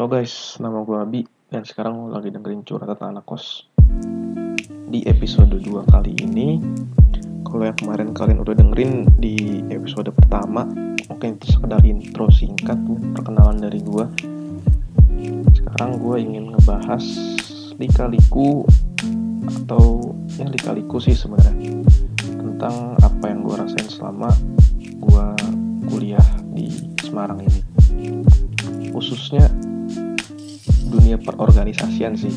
Halo guys, nama gue Abi dan sekarang lagi dengerin curhatan anak kos. Di episode 2 kali ini, kalau yang kemarin kalian udah dengerin di episode pertama, mungkin itu sekedar intro singkat perkenalan dari gue. Sekarang gue ingin ngebahas lika-liku atau ya lika-liku sih sebenarnya tentang apa yang gue rasain selama gue kuliah di Semarang ini khususnya dunia perorganisasian sih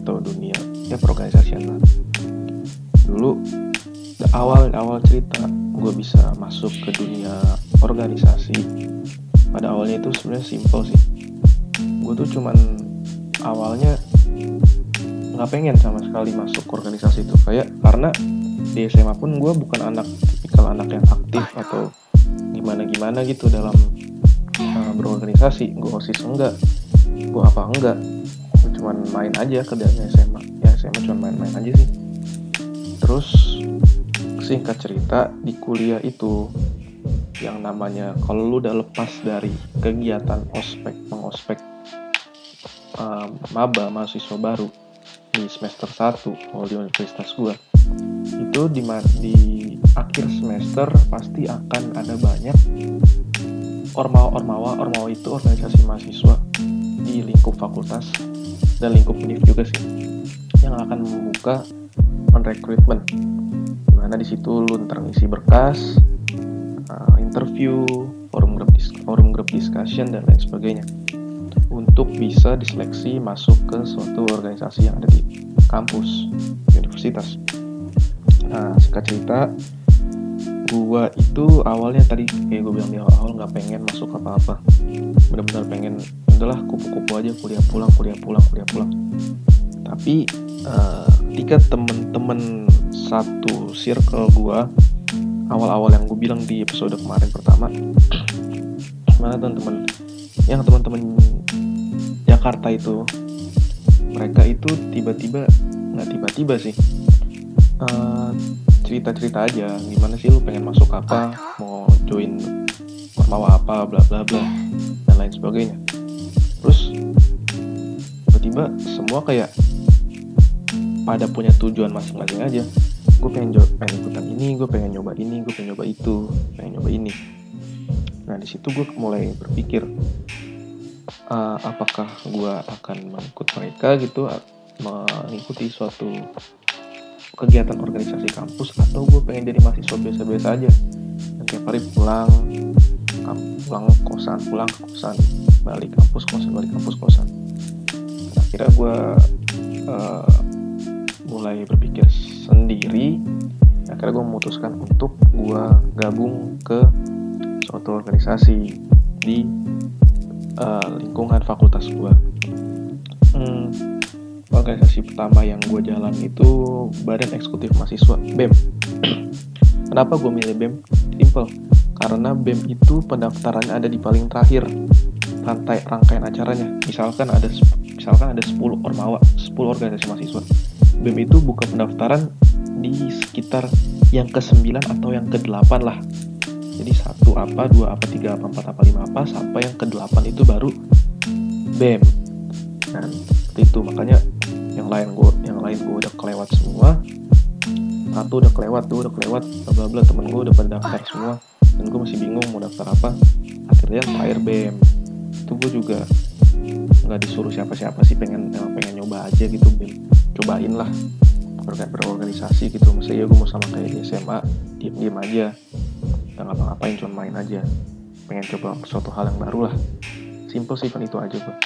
atau dunia ya perorganisasian lah. Dulu awal awal cerita gue bisa masuk ke dunia organisasi. Pada awalnya itu sebenarnya simple sih. Gue tuh cuman awalnya nggak pengen sama sekali masuk ke organisasi itu. Kayak karena di SMA pun gue bukan anak tipikal anak yang aktif atau gimana gimana gitu dalam uh, berorganisasi. Gue osis enggak gue apa enggak. Gue cuman main aja kerjanya SMA ya SMA cuma main-main aja sih. Terus singkat cerita di kuliah itu yang namanya kalau lu udah lepas dari kegiatan ospek mengospek uh, maba mahasiswa baru di semester 1 kalau di universitas gue itu di, di akhir semester pasti akan ada banyak ormawa ormawa ormawa itu organisasi mahasiswa di lingkup fakultas dan lingkup univ juga sih yang akan membuka on recruitment di mana di situ lu ntar ngisi berkas uh, interview forum group forum group discussion dan lain sebagainya. Untuk bisa diseleksi masuk ke suatu organisasi yang ada di kampus universitas. Nah singkat cerita gua itu awalnya tadi kayak gue bilang di awal nggak pengen masuk apa-apa. Benar-benar pengen udahlah kupu-kupu aja kuliah pulang kuliah pulang kuliah pulang. Tapi uh, ketika temen-temen satu circle gua awal-awal yang gue bilang di episode kemarin pertama mana teman-teman yang teman-teman Jakarta itu mereka itu tiba-tiba nggak tiba-tiba sih uh, cerita-cerita aja gimana sih lu pengen masuk apa mau join ormawa apa bla bla bla dan lain sebagainya terus tiba-tiba semua kayak pada punya tujuan masing-masing aja. Gue pengen, pengen ikutan ini gue pengen nyoba ini gue pengen nyoba itu pengen nyoba ini. Nah di situ gue mulai berpikir uh, apakah gue akan mengikut mereka gitu mengikuti suatu kegiatan organisasi kampus atau gue pengen jadi mahasiswa biasa-biasa aja. Dan tiap hari pulang pulang kosan pulang ke kosan balik kampus kosan balik kampus kosan. Akhirnya gue uh, mulai berpikir sendiri. Akhirnya gue memutuskan untuk gue gabung ke suatu organisasi di uh, lingkungan fakultas gue hmm, organisasi pertama yang gue jalan itu Badan Eksekutif Mahasiswa BEM. Kenapa gue milih BEM? Simple, karena BEM itu pendaftarannya ada di paling terakhir rantai rangkaian acaranya. Misalkan ada misalkan ada 10 ormawa, 10 organisasi mahasiswa. BEM itu buka pendaftaran di sekitar yang ke-9 atau yang ke-8 lah. Jadi satu apa, dua apa, tiga apa, empat apa, lima apa, sampai yang ke-8 itu baru BEM. Dan itu makanya yang lain gue yang lain gue udah kelewat semua satu udah kelewat tuh udah kelewat bla bla temen gue udah pada daftar semua dan gue masih bingung mau daftar apa akhirnya terakhir BM itu gue juga nggak disuruh siapa-siapa sih pengen pengen nyoba aja gitu cobain lah berorganisasi gitu. Masa ya gue mau sama kayak di SMA diem-diem aja. Nggak ngapa-ngapain cuma main aja. Pengen coba suatu hal yang baru lah. Simple sih kan itu aja gue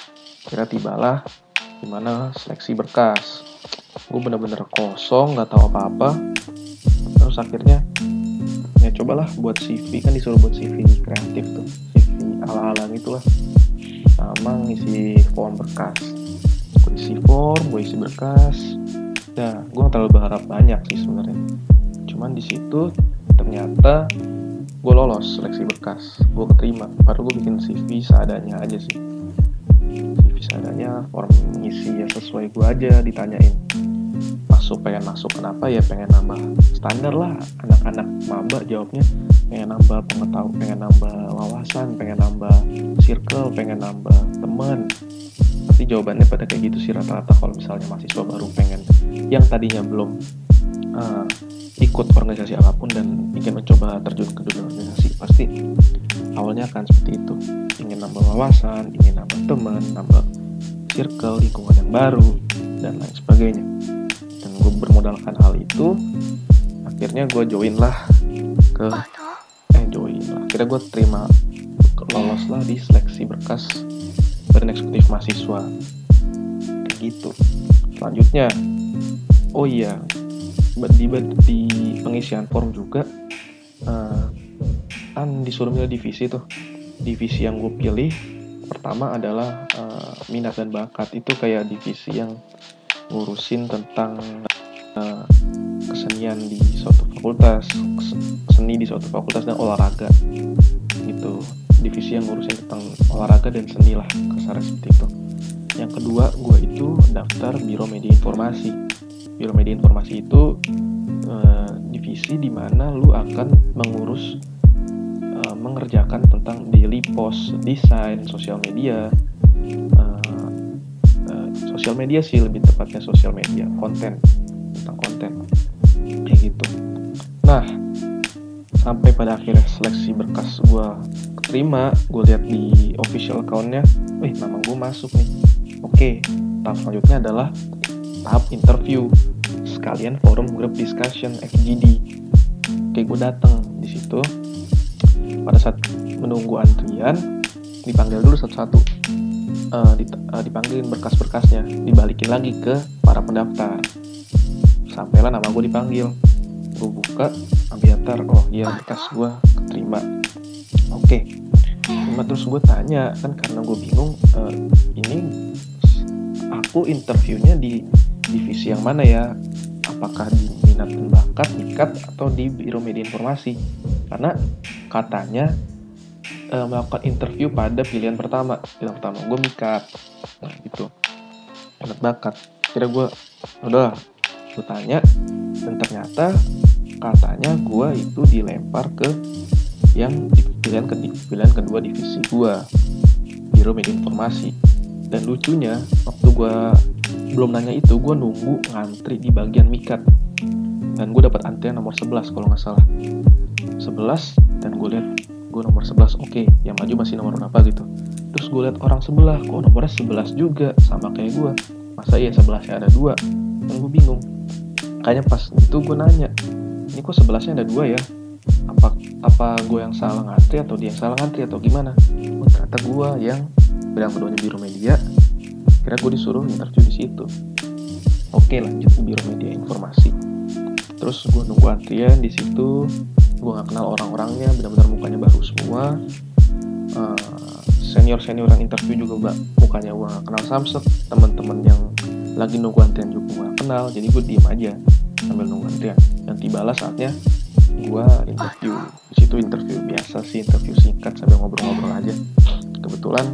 kira tibalah di mana seleksi berkas. Gue bener-bener kosong nggak tahu apa-apa. Terus akhirnya ya cobalah buat CV kan disuruh buat CV kreatif tuh CV ala-ala itulah sama ngisi form berkas. Gue isi form gue isi berkas. Ya gue gak terlalu berharap banyak sih sebenarnya. Cuman di situ ternyata gue lolos seleksi berkas. Gue keterima. Baru gue bikin CV seadanya aja sih. Seadanya form ngisi ya sesuai gue aja ditanyain. Masuk pengen masuk kenapa ya? Pengen nambah standar lah. Anak-anak maba jawabnya pengen nambah pengetahuan pengen nambah wawasan pengen nambah circle pengen nambah teman. Pasti jawabannya pada kayak gitu sih rata-rata kalau misalnya mahasiswa baru pengen yang tadinya belum uh, ikut organisasi apa pun dan ingin mencoba terjun ke dunia organisasi pasti awalnya akan seperti itu. Ingin nambah wawasan ingin nambah teman nambah circle lingkungan yang baru dan lain sebagainya. Dan gue bermodalkan hal itu akhirnya gue join lah ke lah akhirnya gue terima lolos lah di seleksi berkas badan eksekutif mahasiswa. Kayak gitu. Selanjutnya oh iya di, di pengisian form juga uh, kan disuruh milih divisi tuh. Divisi yang gue pilih pertama adalah uh, minat dan bakat. Itu kayak divisi yang ngurusin tentang uh, kesenian di suatu fakultas seni di suatu fakultas dan olahraga. Gitu. Divisi yang ngurusin tentang olahraga dan seni lah kasarnya seperti itu. Yang kedua gue itu daftar biro media informasi. Biro media informasi itu uh, divisi di mana lu akan mengurus uh, mengerjakan tentang daily post desain sosial media. Uh, uh, sosial media sih lebih tepatnya sosial media konten tentang konten. Kayak gitu nah sampai pada akhirnya seleksi berkas gue keterima gue lihat di official accountnya. Wih nama gue masuk nih. Oke tahap selanjutnya adalah tahap interview. Sekalian forum group discussion FGD oke gue datang di situ. Pada saat menunggu antrian dipanggil dulu satu-satu. Uh, dipanggilin berkas-berkasnya. Dibalikin lagi ke para pendaftar. Sampailah nama gue dipanggil buka Abiatar oh iya bekas gue keterima. Oke. Okay. cuma terus gue tanya kan karena gue bingung uh, ini aku interviewnya di divisi yang mana ya? Apakah di minat dan bakat mikat atau di biro media informasi? Karena katanya uh, melakukan interview pada pilihan pertama. Pilihan pertama gue mikat. Nah gitu. Minat bakat. Kira gue udah gue tanya dan ternyata katanya gue itu dilempar ke yang di pilihan, ke, pilihan kedua divisi gue biro media informasi. Dan lucunya waktu gue belum nanya itu gue nunggu ngantri di bagian mikat. Dan gue dapat antrian nomor 11 kalau nggak salah. 11 dan gue lihat gue nomor 11 oke okay, yang maju masih nomor berapa gitu. Terus gue lihat orang sebelah kok nomornya 11 juga? Sama kayak gue masa iya 11 nya ada dua? Dan gue bingung. Kayaknya pas itu gue nanya ini kok sebelasnya ada dua ya? Apa apa gue yang salah ngantri atau dia yang salah ngantri atau gimana? Oh, ternyata gue yang bilang keduanya biro media kira gue disuruh interview di situ. Oke lanjut ke biro media informasi. Terus gue nunggu antrian di situ. Gue gak kenal orang-orangnya benar-benar mukanya baru semua. Uh, eh, senior senior yang interview juga mbak mukanya gue gak kenal. Samsek teman-teman yang lagi nunggu antrian juga gue gak kenal. Jadi gue diem aja sambil nunggu antrian dan tibalah saatnya gue interview. Di situ interview biasa sih interview singkat sambil ngobrol-ngobrol aja. Kebetulan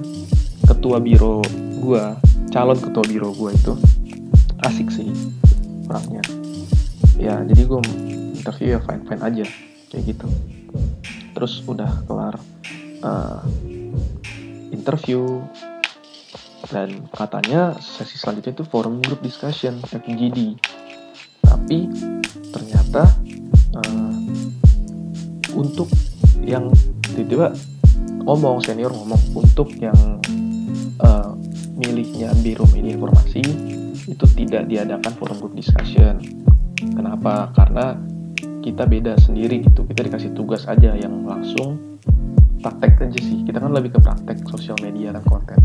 ketua biro gue calon ketua biro gue itu asik sih orangnya. Ya jadi gue interview ya fine fine aja kayak gitu. Terus udah kelar uh, interview. Dan katanya sesi selanjutnya itu forum group discussion FGD tapi ternyata uh, untuk yang tiba-tiba ngomong senior ngomong untuk yang uh, miliknya biro media informasi itu tidak diadakan forum group discussion. Kenapa? Karena kita beda sendiri gitu. Kita dikasih tugas aja yang langsung praktek aja sih. Kita kan lebih ke praktek sosial media dan konten.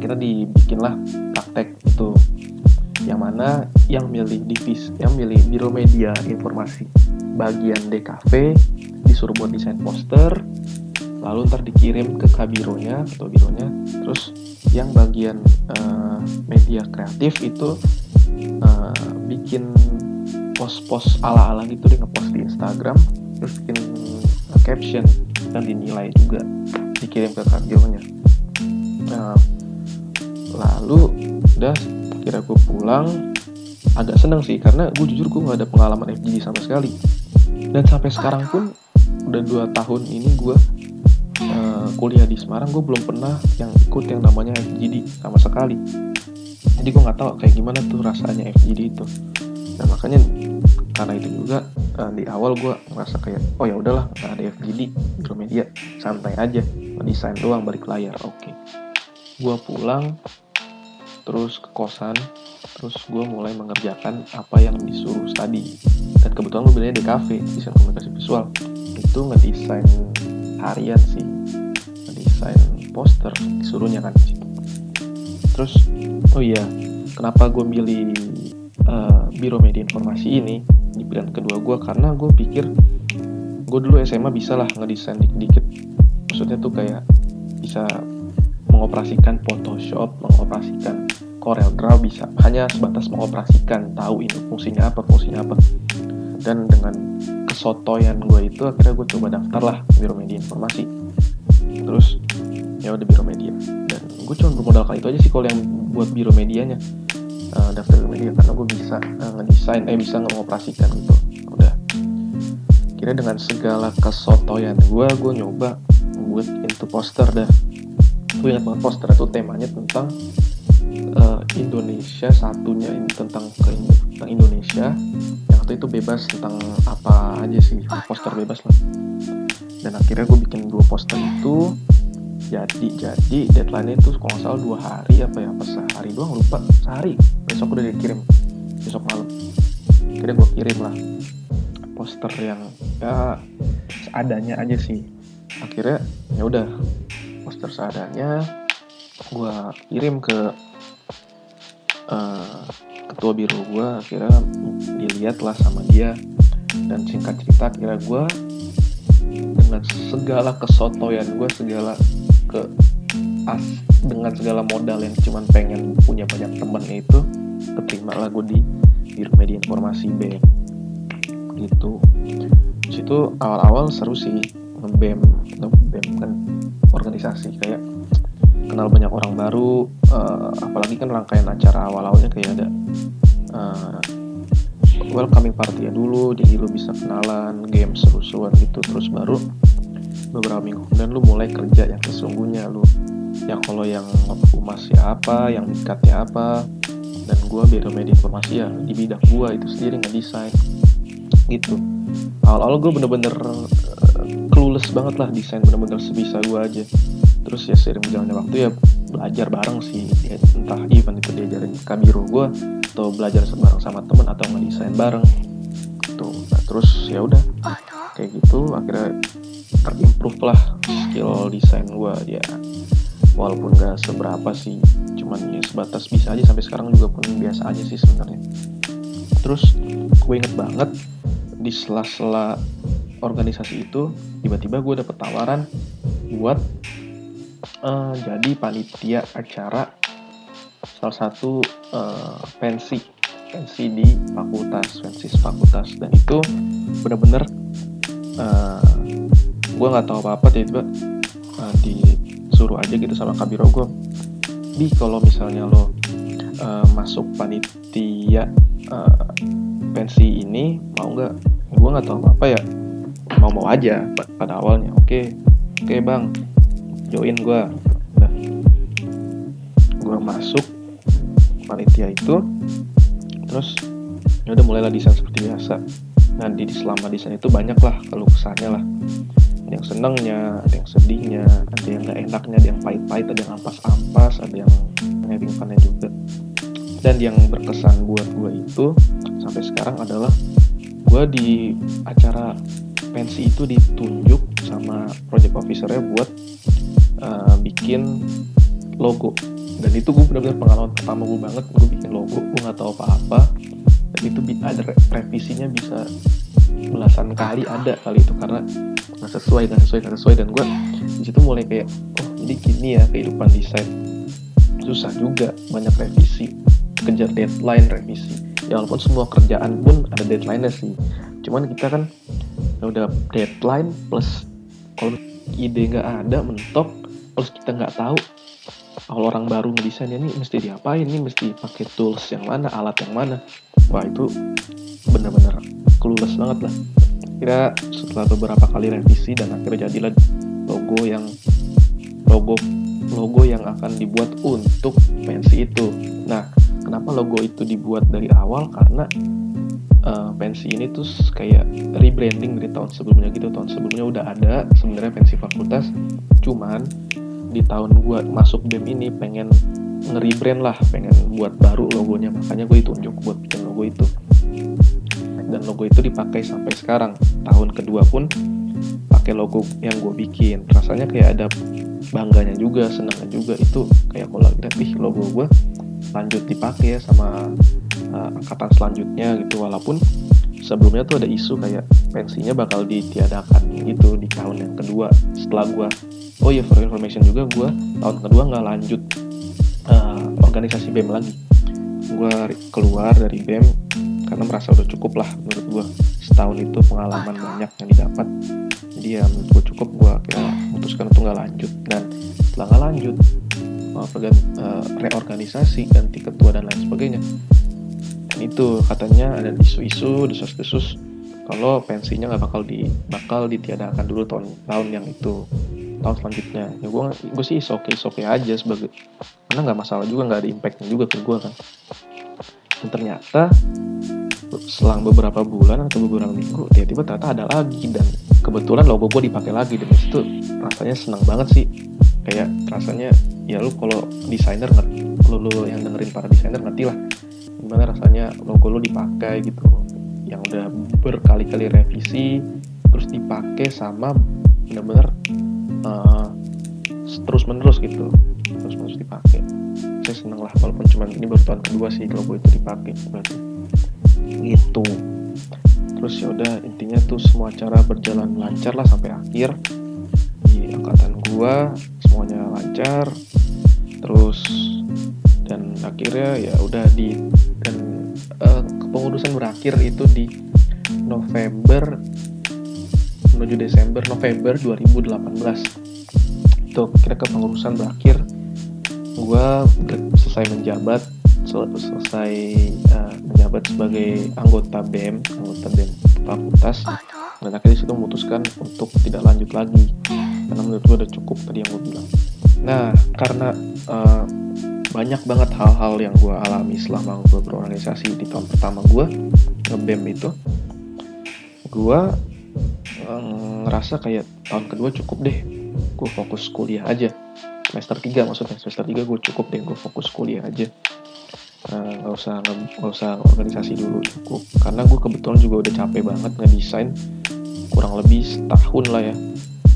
Kita dibikinlah praktek itu yang mana yang milih divis yang milih biro media informasi. Bagian DKV disuruh buat desain poster lalu ntar dikirim ke kabironya atau bironya. Terus yang bagian uh, media kreatif itu uh, bikin post-post ala-ala gitu deh ngepost di Instagram terus bikin uh, caption dan dinilai juga dikirim ke kabironya nah, lalu udah kira gue pulang agak seneng sih karena gue jujur gue gak ada pengalaman FGD sama sekali. Dan sampai sekarang pun udah dua tahun ini gue uh, kuliah di Semarang gue belum pernah yang ikut yang namanya FGD sama sekali. Jadi gue nggak tahu kayak gimana tuh rasanya FGD itu. Dan makanya karena itu juga uh, di awal gue ngerasa kayak oh ya udahlah nggak ada FGD media santai aja desain doang balik layar. Oke. Okay. gue pulang terus ke kosan terus gue mulai mengerjakan apa yang disuruh tadi dan kebetulan gue bilangnya di cafe desain komunikasi visual. Itu ngedesain harian sih. Ngedesain poster disuruhnya kan terus oh iya kenapa gue milih uh, biro media informasi ini di pilihan kedua gue karena gue pikir gue dulu SMA bisa lah ngedesain dikit-dikit. Maksudnya tuh kayak bisa mengoperasikan Photoshop, mengoperasikan Corel Draw bisa. Hanya sebatas mengoperasikan tahu ini fungsinya apa, fungsinya apa. Dan dengan kesotoyan gue itu akhirnya gue coba daftar lah biro media informasi. Terus ya udah biro media. Dan gue cuma bermodal kali itu aja sih kalau yang buat biro medianya. Uh, daftar biro media karena gue bisa uh, ngedesain eh bisa mengoperasikan gitu udah. Kira dengan segala kesotoyan gue gue nyoba buat into poster dah gue ingat banget poster itu temanya tentang uh, Indonesia satunya ini tentang ke tentang Indonesia. Yang satu itu bebas tentang apa aja sih poster bebas lah. Dan akhirnya gue bikin dua poster itu. Jadi jadi deadline itu kalau salah dua hari apa ya apa sehari doang lupa. Sehari. Besok udah dikirim. Besok malam. Akhirnya gue kirim lah poster yang ya seadanya aja sih. Akhirnya ya udah poster seadanya gue kirim ke uh, ketua biro gue akhirnya dilihat lah sama dia dan singkat cerita kira gue dengan segala kesotoyan gue segala ke as dengan segala modal yang cuman pengen punya banyak temennya itu keterima lah gue di biro media informasi B. Gitu. Situ awal-awal seru sih ngebem ngebem kan organisasi kayak kenal banyak orang baru uh, apalagi kan rangkaian acara awal-awalnya kayak ada uh, welcoming party ya dulu jadi lu bisa kenalan game seru-seruan gitu. Terus baru beberapa minggu kemudian lu mulai kerja yang sesungguhnya lu ya kalau yang humas ya apa yang ya apa dan gue beda media informasi ya di bidang gue itu sendiri ngedesain gitu. Awal-awal gue bener-bener clueless banget lah desain bener-bener sebisa gue aja. Terus ya sering berjalannya waktu ya belajar bareng sih. Ya, entah event itu diajarin kabiro gue atau belajar bareng sama temen atau ngedesain bareng. Tuh nah, terus ya udah kayak gitu akhirnya terimprove lah skill desain gue ya walaupun gak seberapa sih cuman ya sebatas bisa aja sampai sekarang juga pun biasa aja sih sebenarnya. Terus gue inget banget di sela-sela organisasi itu tiba-tiba gue dapet tawaran buat uh, jadi panitia acara salah satu uh, pensi pensi di fakultas pensi fakultas. Dan itu bener-bener uh, gue nggak tahu apa-apa tiba-tiba uh, disuruh aja gitu sama kabiro gue bi kalau misalnya lo uh, masuk panitia uh, pensi ini mau nggak? Gue nggak tahu apa-apa ya mau mau aja pada awalnya. Oke okay. oke okay, bang. Join gue nah, gue masuk panitia itu. Terus ya udah mulailah desain seperti biasa. Nah di selama desain itu banyak lah kalau kesannya lah. Ada yang senengnya ada yang sedihnya ada yang gak enaknya ada yang pahit-pahit ada yang ampas-ampas ada yang having funnya juga. Dan yang berkesan buat gue itu sampai sekarang adalah gue di acara pensi itu ditunjuk sama project officernya buat uh, bikin logo. Dan itu gue benar-benar pengalaman pertama gue banget gue bikin logo. Gue nggak tahu apa-apa. Dan itu ada revisinya bisa belasan kali ada kali itu karena nggak sesuai nggak sesuai nggak sesuai. Dan gue di situ mulai kayak oh jadi gini ya kehidupan desain. Susah juga banyak revisi kejar deadline revisi. Ya walaupun semua kerjaan pun ada deadline-nya sih. Cuman kita kan udah deadline plus kalau ide nggak ada mentok plus kita nggak tahu kalau orang baru ngedesain ini mesti diapain nih mesti pakai tools yang mana alat yang mana. Wah itu bener-bener clueless banget lah. Kira setelah beberapa kali revisi dan akhirnya jadilah logo yang logo logo yang akan dibuat untuk pensi itu. Nah kenapa logo itu dibuat dari awal? Karena uh, pensi ini tuh kayak rebranding dari tahun sebelumnya gitu. Tahun sebelumnya udah ada sebenarnya pensi fakultas. Cuman di tahun gue masuk BEM ini pengen nge-rebrand lah pengen buat baru logonya. Makanya gue ditunjuk buat bikin logo itu. Dan logo itu dipakai sampai sekarang. Tahun kedua pun pakai logo yang gue bikin. Rasanya kayak ada bangganya juga senangnya juga. Itu kayak kalau lihat ih logo gue lanjut dipakai sama uh, angkatan selanjutnya gitu. Walaupun sebelumnya tuh ada isu kayak pensinya bakal ditiadakan gitu di tahun yang kedua setelah gue oh ya for information juga gue tahun kedua nggak lanjut uh, organisasi BEM lagi. Gue keluar dari BEM karena merasa udah cukup lah menurut gue setahun itu pengalaman banyak yang didapat. Jadi ya menurut gue cukup gue kira memutuskan untuk nggak lanjut. Dan setelah nggak lanjut uh, reorganisasi ganti ketua dan lain sebagainya itu katanya ada isu-isu desas-desus kalau pensinya nggak bakal di bakal ditiadakan dulu tahun tahun yang itu tahun selanjutnya. Ya gue gue sih oke oke aja sebagai karena nggak masalah juga nggak ada impactnya juga ke gue kan. Dan ternyata selang beberapa bulan atau beberapa minggu tiba-tiba ternyata ada lagi dan kebetulan logo gue dipakai lagi dan itu rasanya senang banget sih. Kayak rasanya ya lu kalau desainer ngerti lu, lu yang dengerin para desainer ngerti lah gimana rasanya logo lu dipakai gitu. Yang udah berkali-kali revisi terus dipakai sama bener-bener uh, terus menerus gitu. Terus menerus dipakai. Saya seneng lah walaupun cuma ini baru tahun kedua sih logo itu dipakai berarti. Gitu. Terus ya udah intinya tuh semua acara berjalan lancar lah sampai akhir. Di angkatan gua semuanya lancar. Terus dan akhirnya ya udah di kepengurusan berakhir itu di November menuju Desember November 2018 itu kira kepengurusan berakhir. Gue selesai menjabat selesai uh, menjabat sebagai anggota BEM anggota BEM fakultas. Dan akhirnya situ memutuskan untuk tidak lanjut lagi. Karena menurut gue udah cukup tadi yang gue bilang. Nah karena uh, banyak banget hal-hal yang gue alami selama gue berorganisasi. Di tahun pertama gue nge-BEM itu gue uh, ngerasa kayak tahun kedua cukup deh gue fokus kuliah aja. Semester 3 maksudnya semester 3 gue cukup deh gue fokus kuliah aja. Eh, nggak uh, usah nggak usah organisasi dulu cukup. Karena gue kebetulan juga udah capek banget ngedesain kurang lebih setahun lah ya.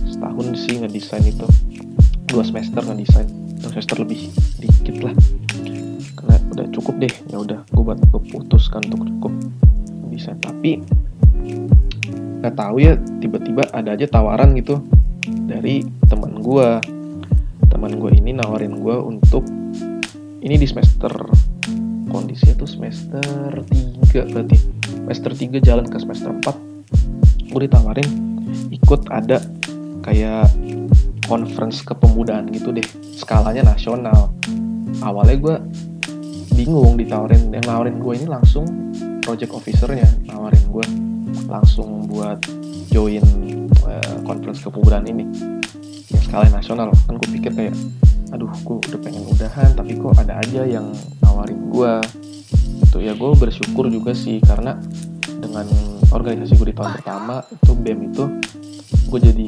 Setahun sih ngedesain itu. Dua semester ngedesain semester lebih dikit lah. Karena udah cukup deh. Ya udah gue buat gue putuskan untuk cukup. Desain tapi nggak tahu ya tiba-tiba ada aja tawaran gitu dari teman gue teman gue ini nawarin gue untuk ini di semester kondisinya tuh semester 3 berarti. Semester 3 jalan ke semester 4 gue ditawarin ikut ada kayak conference kepemudaan gitu deh. Skalanya nasional. Awalnya gue bingung ditawarin yang nawarin gue ini langsung project officernya nawarin gue langsung buat join uh, conference kepemudaan ini. Yang skala nasional. Kan gue pikir kayak aduh gue udah pengen udahan tapi kok ada aja yang nawarin gue itu ya gue bersyukur juga sih karena dengan organisasi gue di tahun pertama itu BEM itu gue jadi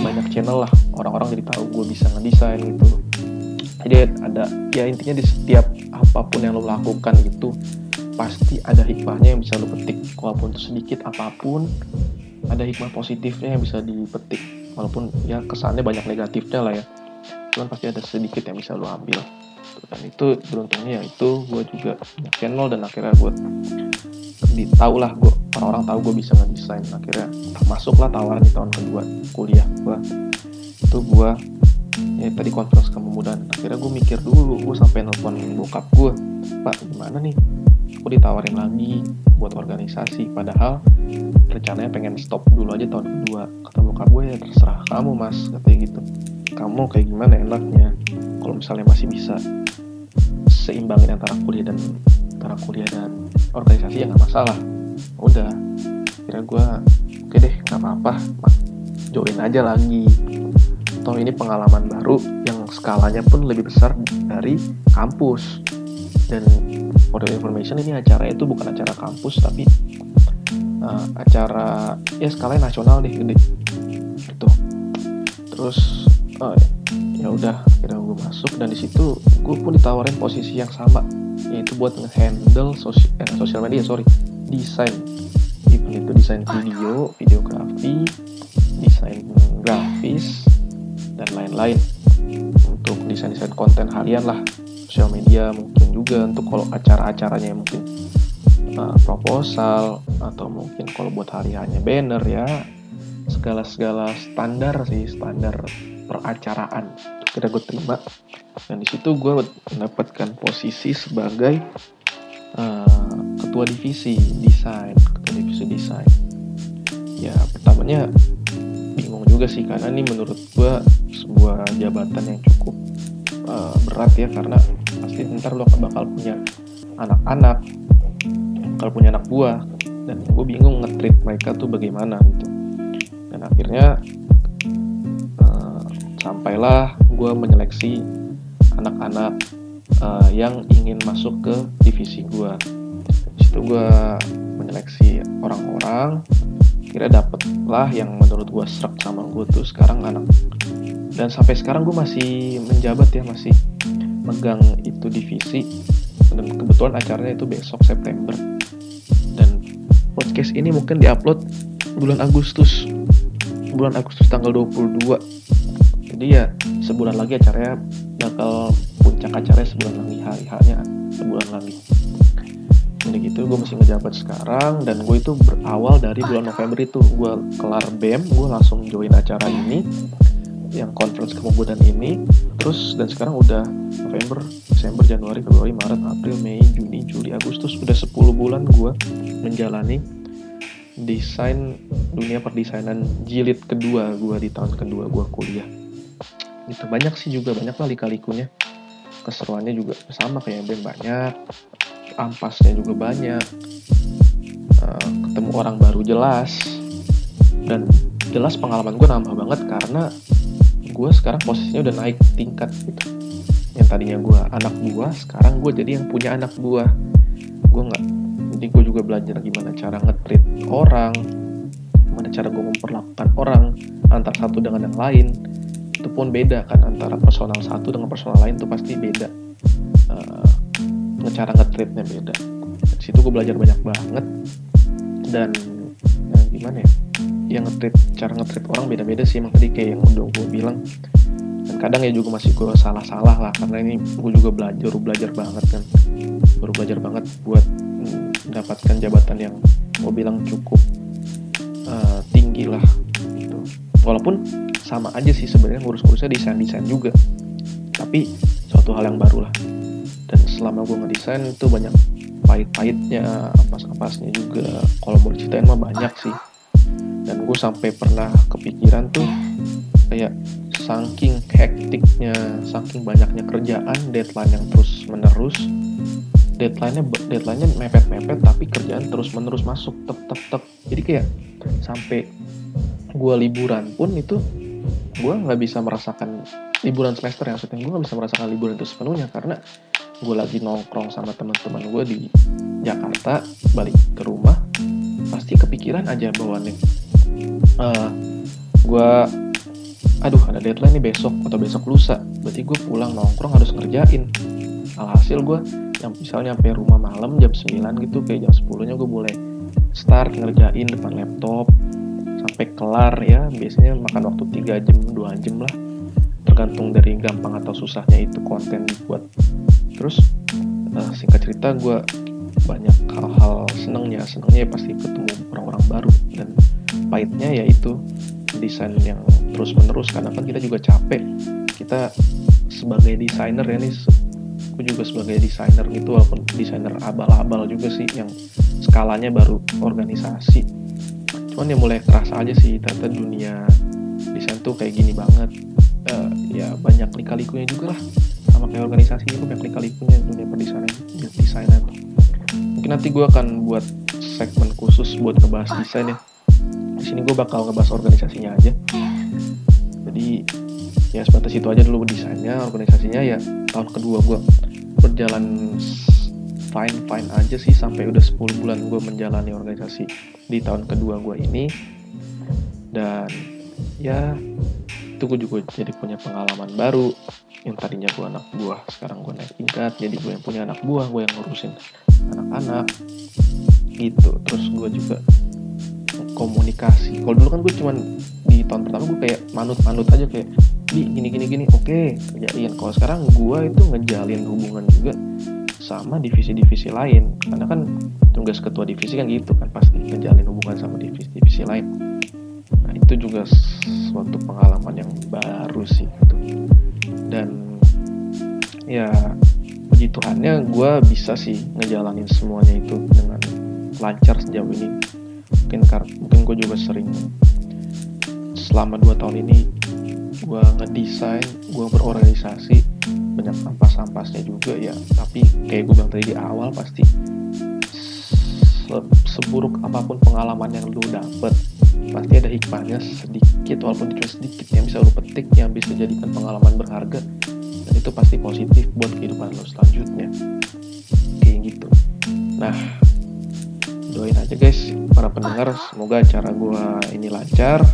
banyak channel lah. Orang-orang jadi tahu gue bisa ngedesain gitu. Jadi ada ya intinya di setiap apa pun yang lo lakukan itu pasti ada hikmahnya yang bisa lo petik. Walaupun itu sedikit apa pun ada hikmah positifnya yang bisa dipetik. Walaupun ya kesannya banyak negatifnya lah ya. Cuman pasti ada sedikit yang bisa lo ambil dan itu beruntungnya ya itu gue juga punya channel dan akhirnya gue tahu lah gue orang-orang tahu gue bisa ngedesain. Akhirnya masuklah tawaran di tahun kedua kuliah gue itu gue ya tadi conference kemudahan. Akhirnya gue mikir dulu gue sampai nelfon bokap gue pak gimana nih? Aku ditawarin lagi buat organisasi. Padahal rencananya pengen stop dulu aja tahun kedua. Kata bokap gue ya terserah kamu mas katanya gitu kamu kayak gimana enaknya? Kalau misalnya masih bisa seimbangin antara kuliah dan antara kuliah dan organisasi ya nggak masalah. Udah kira gue oke deh nggak apa-apa. Join aja lagi. Toh ini pengalaman baru yang skalanya pun lebih besar dari kampus. Dan for the information ini acara itu bukan acara kampus tapi uh, acara ya skalanya nasional deh gede. Gitu. Terus uh, ya udah kira gue masuk dan di situ gue pun ditawarin posisi yang sama yaitu buat ngehandle sosial eh, sosial media sorry desain. Even itu desain video videografi desain grafis dan lain-lain. Untuk desain-desain konten harian lah sosial media mungkin juga untuk kalau acara-acaranya mungkin uh, proposal atau mungkin kalau buat hari hanya banner ya segala-segala standar sih standar peracaraan. Kira gue terima. Dan di situ gue mendapatkan posisi sebagai uh, ketua divisi desain ketua divisi desain. Ya pertamanya bingung juga sih karena ini menurut gue sebuah jabatan yang cukup uh, berat ya karena pasti ntar lo bakal punya anak-anak bakal punya anak buah. Dan gue bingung ngetrit mereka tuh bagaimana gitu dan akhirnya uh, sampailah gue menyeleksi anak-anak uh, yang ingin masuk ke divisi gue situ gue menyeleksi orang-orang kira dapet lah yang menurut gue serak sama gue tuh sekarang anak. Dan sampai sekarang gue masih menjabat ya masih megang itu divisi. Dan kebetulan acaranya itu besok September. Dan podcast ini mungkin diupload bulan Agustus bulan Agustus tanggal 22 jadi ya sebulan lagi acaranya bakal puncak acaranya sebulan lagi hari hanya sebulan lagi. Udah gitu gue masih ngejabat sekarang dan gue itu berawal dari bulan November itu. Gue kelar BEM gue langsung join acara ini yang conference kemudian ini. Terus dan sekarang udah November, Desember, Januari, Februari, Maret, April, Mei, Juni, Juli, Agustus udah 10 bulan gue menjalani desain dunia perdesainan jilid kedua gue di tahun kedua gue kuliah. Itu banyak sih juga banyak lah lika-likunya. Keseruannya juga sama kayak BEM banyak ampasnya juga banyak. Uh, ketemu orang baru jelas. Dan jelas pengalaman gue nambah banget karena gue sekarang posisinya udah naik tingkat gitu. Yang tadinya gue anak buah sekarang gue jadi yang punya anak buah gue nggak jadi gue juga belajar gimana cara ngetrit orang gimana cara gue memperlakukan orang antar satu dengan yang lain. Itu pun beda kan antara personal satu dengan personal lain tuh pasti beda. Uh, cara ngetritnya beda. Di situ gue belajar banyak banget. Dan ya gimana ya yang ngetrit cara ngetrit orang beda-beda sih. Emang tadi kayak yang udah gue bilang. Dan kadang ya juga masih gue salah-salah lah karena ini gue juga belajar baru belajar banget kan. Baru belajar banget buat mendapatkan jabatan yang gue bilang cukup uh, tinggi lah gitu. Walaupun sama aja sih sebenarnya ngurus-ngurusnya desain-desain juga tapi suatu hal yang baru lah. Dan selama gue ngedesain itu banyak pahit-pahitnya ampas-ampasnya juga. Kalau mau diceritain mah banyak sih. Dan gue sampai pernah kepikiran tuh kayak saking hektiknya saking banyaknya kerjaan deadline yang terus menerus deadline-nya deadline-nya mepet-mepet tapi kerjaan terus menerus masuk tep tep tep jadi kayak sampai gue liburan pun itu gue nggak bisa merasakan liburan semester yang maksudnya gue nggak bisa merasakan liburan itu sepenuhnya karena gue lagi nongkrong sama teman-teman gue di Jakarta balik ke rumah pasti kepikiran aja bawaannya uh, gue aduh ada deadline nih besok atau besok lusa. Berarti gue pulang nongkrong harus ngerjain. Alhasil gue yang misalnya sampai rumah malam jam 9 gitu kayak jam 10 nya gue boleh start ngerjain depan laptop sampai kelar ya. Biasanya makan waktu 3 jam 2 jam lah. Tergantung dari gampang atau susahnya itu konten dibuat terus uh, singkat cerita gue banyak hal-hal senengnya. Senengnya ya pasti ketemu orang-orang baru. Dan pahitnya yaitu desain yang terus menerus karena kan kita juga capek. Kita sebagai desainer ya nih aku juga sebagai desainer gitu walaupun desainer abal-abal juga sih yang skalanya baru organisasi. Cuman ya mulai terasa aja sih ternyata dunia desain tuh kayak gini banget. Uh, ya banyak lika-likunya juga lah. Sama kayak organisasi itu banyak lika-likunya dunia perdesainan desainan mungkin nanti gue akan buat segmen khusus buat ngebahas desain ya. Di sini gue bakal ngebahas organisasinya aja. Jadi ya sebatas itu aja dulu desainnya organisasinya ya tahun kedua gue berjalan fine fine aja sih sampai udah 10 bulan gue menjalani organisasi di tahun kedua gue ini. Dan ya itu gue juga jadi punya pengalaman baru. Yang tadinya gue anak buah sekarang gue naik tingkat jadi gue yang punya anak buah gue yang ngurusin anak-anak gitu. Terus gue juga komunikasi. Kalau dulu kan gue cuman di tahun pertama gue kayak manut-manut aja kayak di gini gini gini. Oke okay, kalau sekarang gue itu ngejalin hubungan juga sama divisi-divisi lain. Karena kan tugas ketua divisi kan gitu kan pasti ngejalin hubungan sama divisi-divisi lain. Nah itu juga suatu pengalaman yang baru sih gitu. Dan ya puji Tuhannya gue bisa sih ngejalanin semuanya itu dengan lancar sejauh ini mungkin mungkin gue juga sering selama dua tahun ini gue ngedesain gue berorganisasi banyak ampas-ampasnya juga ya. Tapi kayak gue bilang tadi di awal pasti se seburuk apa pun pengalaman yang lu dapet pasti ada hikmahnya sedikit walaupun cuma sedikit yang bisa lu petik yang bisa jadikan pengalaman berharga dan itu pasti positif buat kehidupan lo selanjutnya. Kayak gitu. Nah doain aja guys para pendengar. Semoga acara gue ini lancar.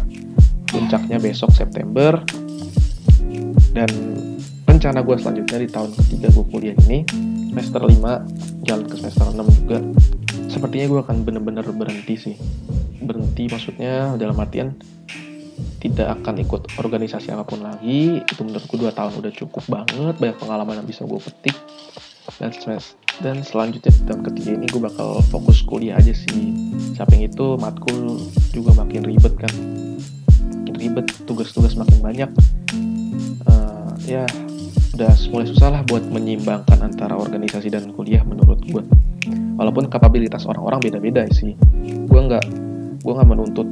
Puncaknya besok September. Dan rencana gue selanjutnya di tahun ketiga gue kuliah ini semester 5 jalan ke semester 6 juga. Sepertinya gue akan bener-bener berhenti sih. Berhenti maksudnya dalam artian tidak akan ikut organisasi apa pun lagi. Itu menurutku dua tahun udah cukup banget. Banyak pengalaman yang bisa gue petik. Dan semester dan selanjutnya di tahun ketiga ini gue bakal fokus kuliah aja sih. Samping itu matkul juga makin ribet kan. Makin ribet tugas-tugas makin banyak. Uh, ya udah mulai susah lah buat menyimbangkan antara organisasi dan kuliah menurut gue walaupun kapabilitas orang-orang beda-beda sih. Gue nggak gue nggak menuntut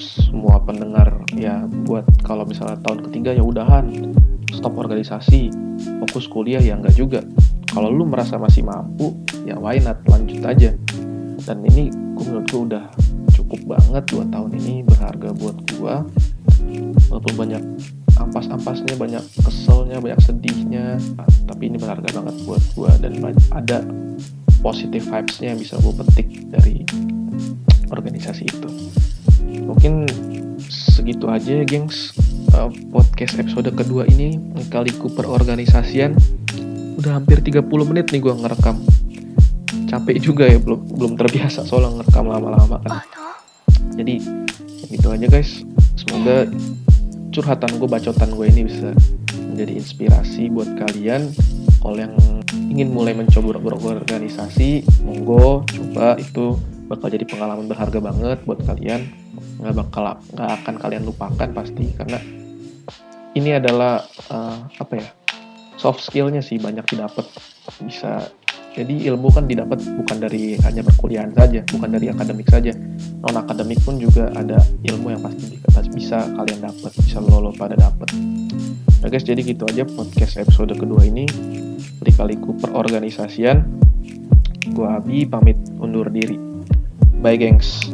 semua pendengar ya buat kalau misalnya tahun ketiga ya udahan stop organisasi fokus kuliah ya enggak juga kalau lu merasa masih mampu ya why not? Lanjut aja. Dan ini gue menurut gue udah cukup banget dua tahun ini berharga buat gue walaupun banyak ampas-ampasnya banyak keselnya banyak sedihnya tapi ini berharga banget buat gue dan ada positive vibesnya yang bisa gue petik dari organisasi itu. Mungkin segitu aja ya gengs. Uh, podcast episode kedua ini kaliku perorganisasian udah hampir 30 menit nih gue ngerekam. Capek juga ya belum belum terbiasa soalnya ngerekam lama-lama kan. Jadi gitu aja guys. Semoga curhatan gue bacotan gue ini bisa menjadi inspirasi buat kalian. Kalau yang ingin mulai mencoba berorganisasi monggo coba. Itu bakal jadi pengalaman berharga banget buat kalian. Nggak bakal nggak akan kalian lupakan pasti. Karena ini adalah uh, apa ya soft skillnya sih banyak didapat bisa jadi ilmu kan didapat bukan dari hanya perkuliahan saja bukan dari akademik saja. Non akademik pun juga ada ilmu yang pasti bisa kalian dapat bisa lolo pada dapat nah guys jadi gitu aja podcast episode kedua ini. Kali-kaliku perorganisasian. Gua Abi pamit undur diri. Bye gengs